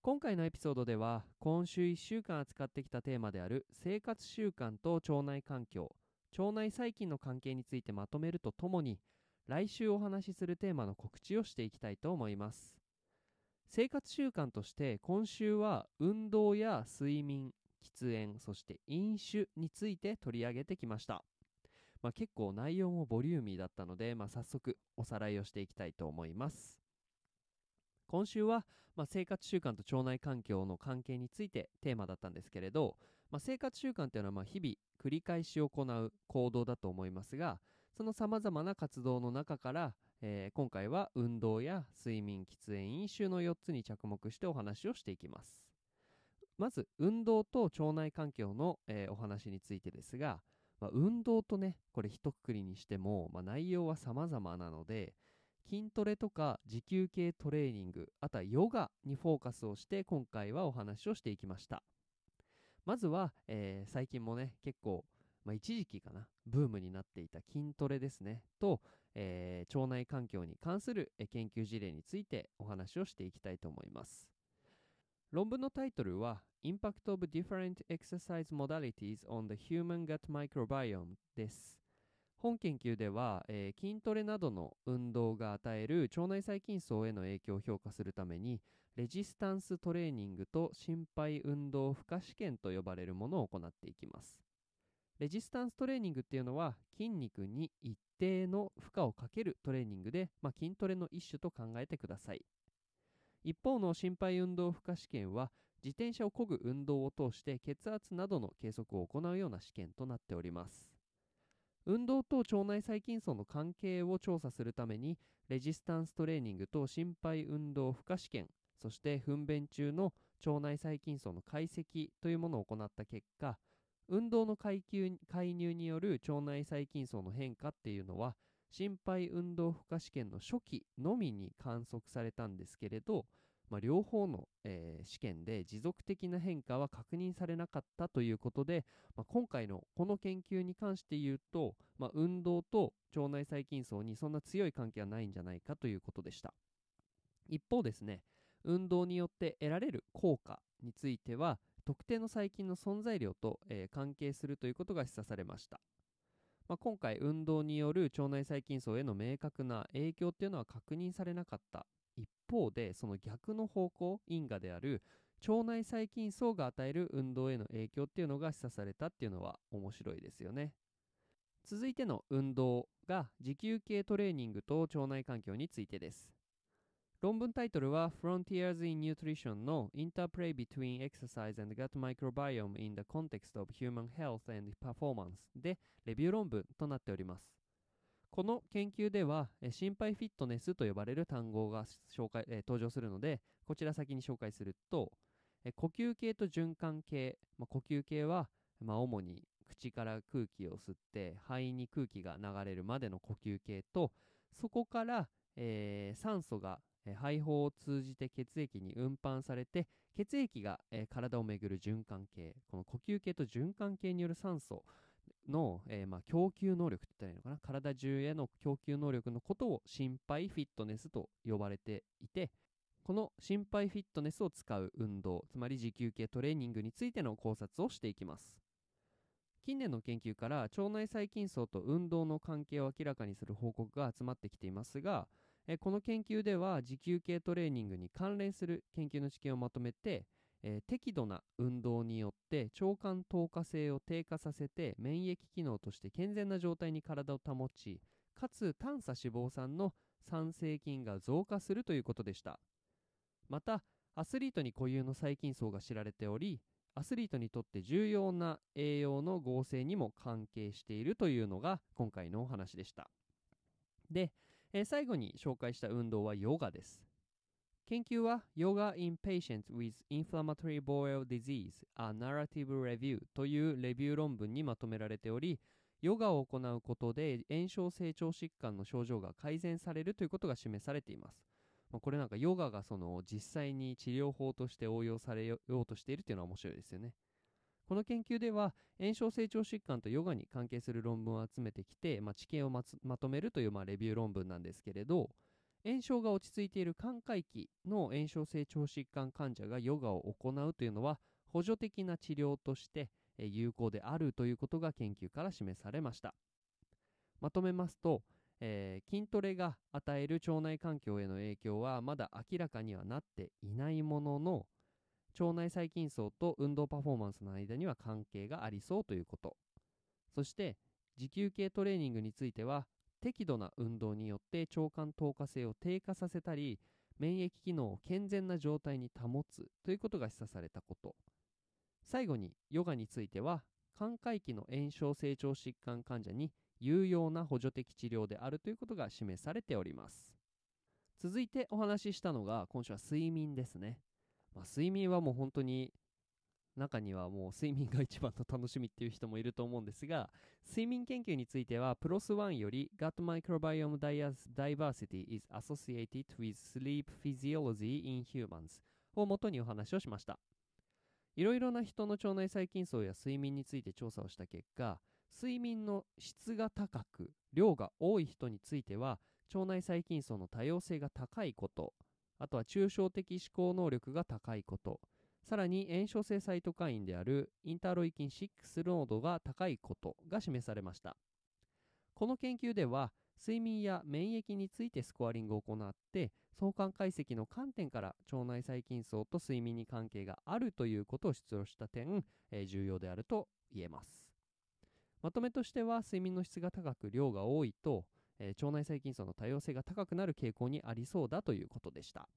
今回のエピソードでは今週1週間扱ってきたテーマである生活習慣と腸内環境腸内細菌の関係についてまとめるとともに来週お話しするテーマの告知をしていきたいと思います。生活習慣として今週は運動や睡眠喫煙そして飲酒について取り上げてきました、まあ、結構内容もボリューミーだったので、まあ、早速おさらいをしていきたいと思います。今週は、まあ、生活習慣と腸内環境の関係についてテーマだったんですけれど、まあ、生活習慣というのはま日々繰り返し行う行動だと思いますがそのさまざまな活動の中からえー、今回は運動や睡眠喫煙飲酒の4つに着目してお話をしていきます。まず運動と腸内環境の、えー、お話についてですが、まあ、運動とねこれ一括りにしても、まあ、内容は様々なので筋トレとか持久系トレーニングあとはヨガにフォーカスをして今回はお話をしていきましたまずは、えー、最近もね結構まあ、一時期かな、ブームになっていた筋トレですね、と、えー、腸内環境に関する研究事例についてお話をしていきたいと思います。論文のタイトルは Impact of Different Exercise Modalities on the Human Gut Microbiome です。本研究では、えー、筋トレなどの運動が与える腸内細菌層への影響を評価するためにレジスタンストレーニングと心肺運動負荷試験と呼ばれるものを行っていきます。レジスタンストレーニングっていうのは筋肉に一定の負荷をかけるトレーニングで、まあ、筋トレの一種と考えてください一方の心肺運動負荷試験は自転車を漕ぐ運動を通して血圧などの計測を行うような試験となっております運動と腸内細菌層の関係を調査するためにレジスタンストレーニングと心肺運動負荷試験そして糞便中の腸内細菌層の解析というものを行った結果運動の介入による腸内細菌層の変化っていうのは心肺運動負荷試験の初期のみに観測されたんですけれど、まあ、両方の、えー、試験で持続的な変化は確認されなかったということで、まあ、今回のこの研究に関して言うと、まあ、運動と腸内細菌層にそんな強い関係はないんじゃないかということでした一方ですね運動によって得られる効果については特定の細菌の存在量と、えー、関係するということが示唆されました。まあ、今回運動による腸内細菌層への明確な影響っていうのは確認されなかった一方でその逆の方向因果である腸内細菌層が与える運動への影響っていうのが示唆されたっていうのは面白いですよね続いての運動が持久系トレーニングと腸内環境についてです論文タイトルは Frontiers in Nutrition の Interplay between Exercise and Gut Microbiome in the Context of Human Health and Performance でレビュー論文となっております。この研究では心肺フィットネスと呼ばれる単語が紹介、登場するのでこちら先に紹介すると呼吸系と循環系、まあ、呼吸系は、まあ、主に口から空気を吸って肺に空気が流れるまでの呼吸系とそこから、えー、酸素が肺胞を通じて血液に運搬されて血液が、えー、体を巡る循環系この呼吸系と循環系による酸素の、えー、まあ、供給能力って言ったらいいのかな？体中への供給能力のことを心肺フィットネスと呼ばれていてこの心肺フィットネスを使う運動つまり持久系トレーニングについての考察をしていきます。近年の研究から腸内細菌層と運動の関係を明らかにする報告が集まってきていますがえこの研究では持久系トレーニングに関連する研究の知見をまとめて、えー、適度な運動によって腸管透過性を低下させて免疫機能として健全な状態に体を保ちかつ短鎖脂肪酸の酸性菌が増加するということでした。またアスリートに固有の細菌層が知られておりアスリートにとって重要な栄養の合成にも関係しているというのが今回のお話でした。でえー、最後に紹介した運動はヨガです。研究は Yoga in Patients with Inflammatory Bowel Disease A Narrative Review というレビュー論文にまとめられており、ヨガを行うことで炎症性腸疾患の症状が改善されるということが示されています。まあ、これなんかヨガがその実際に治療法として応用されようとしているというのは面白いですよね。この研究では炎症性腸疾患とヨガに関係する論文を集めてきて、まあ、知見をまとめるというまあレビュー論文なんですけれど炎症が落ち着いている寛解期の炎症性腸疾患患者がヨガを行うというのは補助的な治療として有効であるということが研究から示されました。まとめますと、えー、筋トレが与える腸内環境への影響はまだ明らかにはなっていないものの腸内細菌層と運動パフォーマンスの間には関係がありそうということ。そして持久系トレーニングについては適度な運動によって腸管透過性を低下させたり免疫機能を健全な状態に保つということが示唆されたこと。最後にヨガについては寛解期の炎症成長疾患患者に有用な補助的治療であるということが示されております。続いてお話ししたのが今週は睡眠ですね。まあ、睡眠はもう本当に中にはもう睡眠が一番の楽しみっていう人もいると思うんですが睡眠研究についてはプロス1より Gut Microbiome Diversity is Associated with Sleep Physiology in Humans を元にお話をしました。いろいろな人の腸内細菌層や睡眠について調査をした結果睡眠の質が高く量が多い人については腸内細菌層の多様性が高いことあとは抽象的思考能力が高いこと、さらに炎症性サイトカインであるインターロイキン6濃度が高いことが示されました。この研究では、睡眠や免疫についてスコアリングを行って、相関解析の観点から腸内細菌層と睡眠に関係があるということを主張した点、えー、重要であると言えます。まとめとしては、睡眠の質が高く量が多いと、えー、腸内細菌層の多様性が高くなる傾向にありそうだということでした。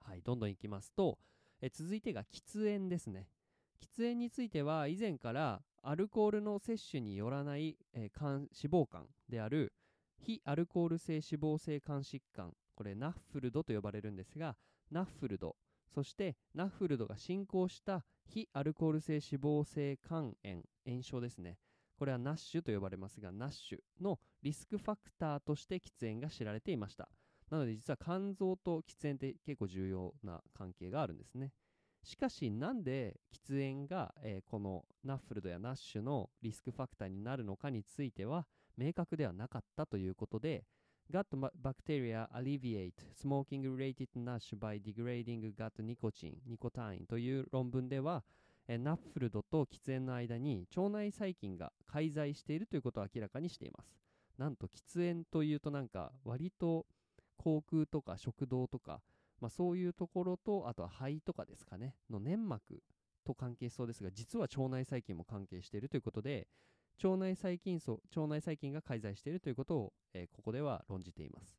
はい、どんどんいきますと、え、続いてが喫煙ですね。喫煙については以前からアルコールの摂取によらない、えー、脂肪肝である非アルコール性脂肪性肝疾患これナッフルドと呼ばれるんですがナッフルドそしてナッフルドが進行した非アルコール性脂肪性肝炎炎症ですねこれはナッシュと呼ばれますが、ナッシュのリスクファクターとして喫煙が知られていました。なので実は肝臓と喫煙って結構重要な関係があるんですね。しかしなんで喫煙が、えー、このナッフルドやナッシュのリスクファクターになるのかについては明確ではなかったということで Gut bacteria alleviate smoking related NASH by degrading gut nicotine, nicotine という論文ではえナッフルドと喫煙の間に腸内細菌が介在しているということを明らかにしています。なんと喫煙というとなんか割と口腔とか食道とか、まあ、そういうところとあとは肺とかですかねの粘膜と関係しそうですが実は腸内細菌も関係しているということで腸内細菌層腸内細菌が介在しているということを、えー、ここでは論じています。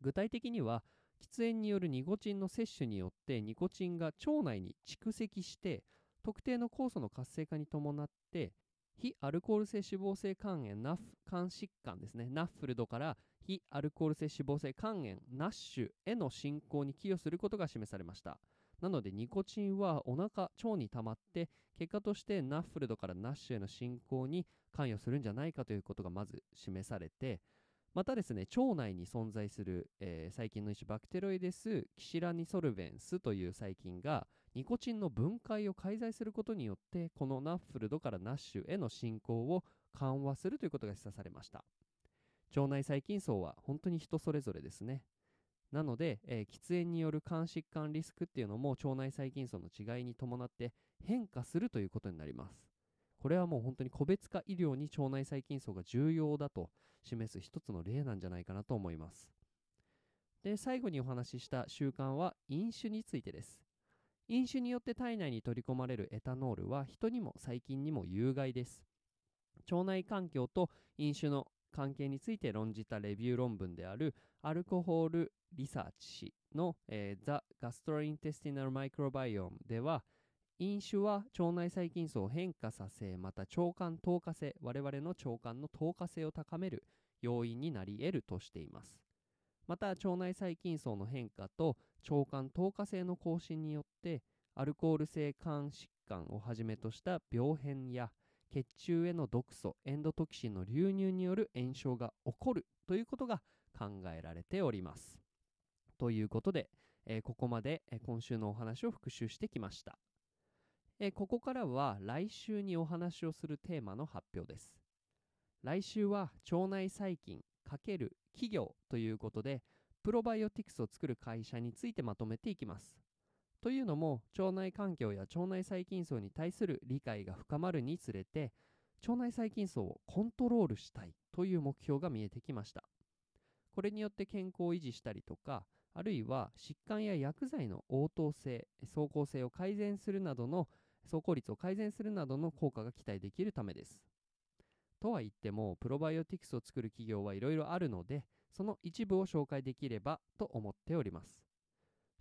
具体的には喫煙によるニコチンの摂取によってニコチンが腸内に蓄積して特定の酵素の活性化に伴って非アルコール性脂肪性肝炎ナフ肝疾患ですね。ナッフルドから非アルコール性脂肪性肝炎ナッシュへの進行に寄与することが示されました。なのでニコチンはお腹腸に溜まって結果としてナッフルドからナッシュへの進行に関与するんじゃないかということがまず示されてまたですね、腸内に存在する、えー、細菌の一種バクテロイデス・キシラニソルベンスという細菌がニコチンの分解を介在することによってこのナッフルドからナッシュへの進行を緩和するということが示唆されました腸内細菌層は本当に人それぞれですねなので、えー、喫煙による肝疾患リスクっていうのも腸内細菌層の違いに伴って変化するということになりますこれはもう本当に個別化医療に腸内細菌層が重要だと示す一つの例なんじゃないかなと思います。で、最後にお話しした習慣は飲酒についてです。飲酒によって体内に取り込まれるエタノールは人にも細菌にも有害です。腸内環境と飲酒の関係について論じたレビュー論文であるアルコホールリサーチ誌の、えー、The Gastrointestinal Microbiome では飲酒は腸内細菌層を変化させ、また腸管透過性、我々の腸管の透過性を高める要因になり得るとしています。また腸内細菌層の変化と腸管透過性の更新によってアルコール性肝疾患をはじめとした病変や血中への毒素エンドトキシンの流入による炎症が起こるということが考えられております。ということで、えーここまで、えー今週のお話を復習してきました、えーここからは来週にお話をするテーマの発表です。来週は腸内細菌×企業ということでプロバイオティクスを作る会社についてまとめていきます。というのも腸内環境や腸内細菌層に対する理解が深まるにつれて腸内細菌層をコントロールしたいという目標が見えてきました。これによって健康を維持したりとかあるいは疾患や薬剤の応答性走行性を改善するなどの走行率を改善するなどの効果が期待できるためです。とは言ってもプロバイオティクスを作る企業はいろいろあるのでその一部を紹介できればと思っております。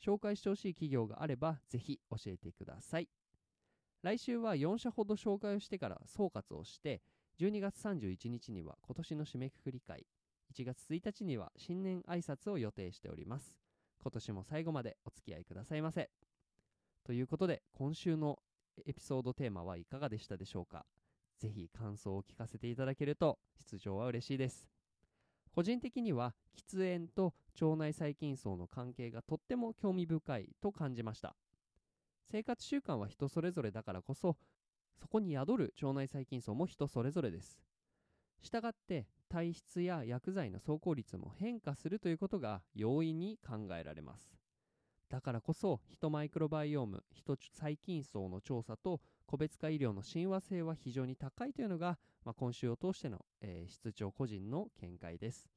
紹介してほしい企業があればぜひ教えてください。来週は4社ほど紹介をしてから総括をして12月31日には今年の締めくくり会1月1日には新年挨拶を予定しております。今年も最後までお付き合いくださいませ。ということで今週のエピソードテーマはいかがでしたでしょうか？ぜひ感想を聞かせていただけると出場は嬉しいです。個人的には喫煙と腸内細菌層の関係がとっても興味深いと感じました。生活習慣は人それぞれだからこそそこに宿る腸内細菌層も人それぞれです。したがって体質や薬剤の走行率も変化するということが容易に考えられます。だからこそヒトマイクロバイオームヒト細菌層の調査と個別化医療の親和性は非常に高いというのが、まあ、今週を通しての、えー室長個人の見解です。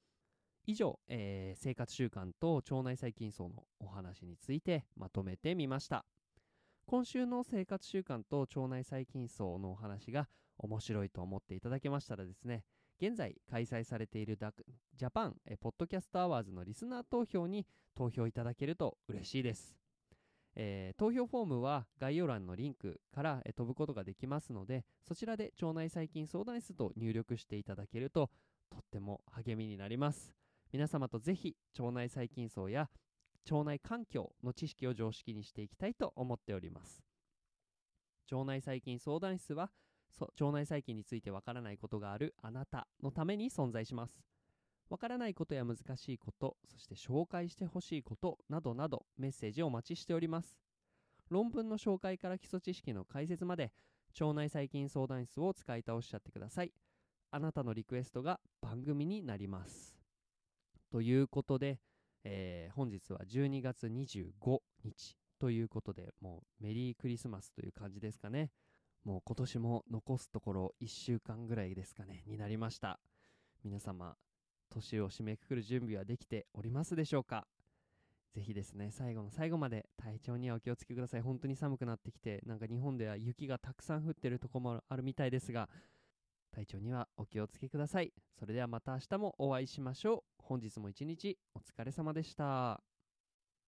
以上、えー生活習慣と腸内細菌層のお話についてまとめてみました。今週の生活習慣と腸内細菌層のお話が面白いと思っていただけましたらですね現在開催されているダクジャパンえーポッドキャストアワーズのリスナー投票に投票いただけると嬉しいです、えー投票フォームは概要欄のリンクから、え飛ぶことができますのでそちらで腸内細菌相談室と入力していただけるととっても励みになります。皆様とぜひ腸内細菌層や腸内環境の知識を常識にしていきたいと思っております。腸内細菌相談室は腸内細菌についてわからないことがあるあなたのために存在します。わからないことや難しいことそして紹介してほしいことなどなどメッセージをお待ちしております。論文の紹介から基礎知識の解説まで腸内細菌相談室を使い倒しちゃってください。あなたのリクエストが番組になります。ということで、えー本日は12月25日ということでもうメリークリスマスという感じですかね。もう今年も残すところ1週間ぐらいですかねになりました。皆様年を締めくくる準備はできておりますでしょうか？ぜひですね最後の最後まで体調にはお気をつけください。本当に寒くなってきてなんか日本では雪がたくさん降ってるとこもあるみたいですが体調にはお気をつけください。それではまた明日もお会いしましょう。本日も一日お疲れ様でした。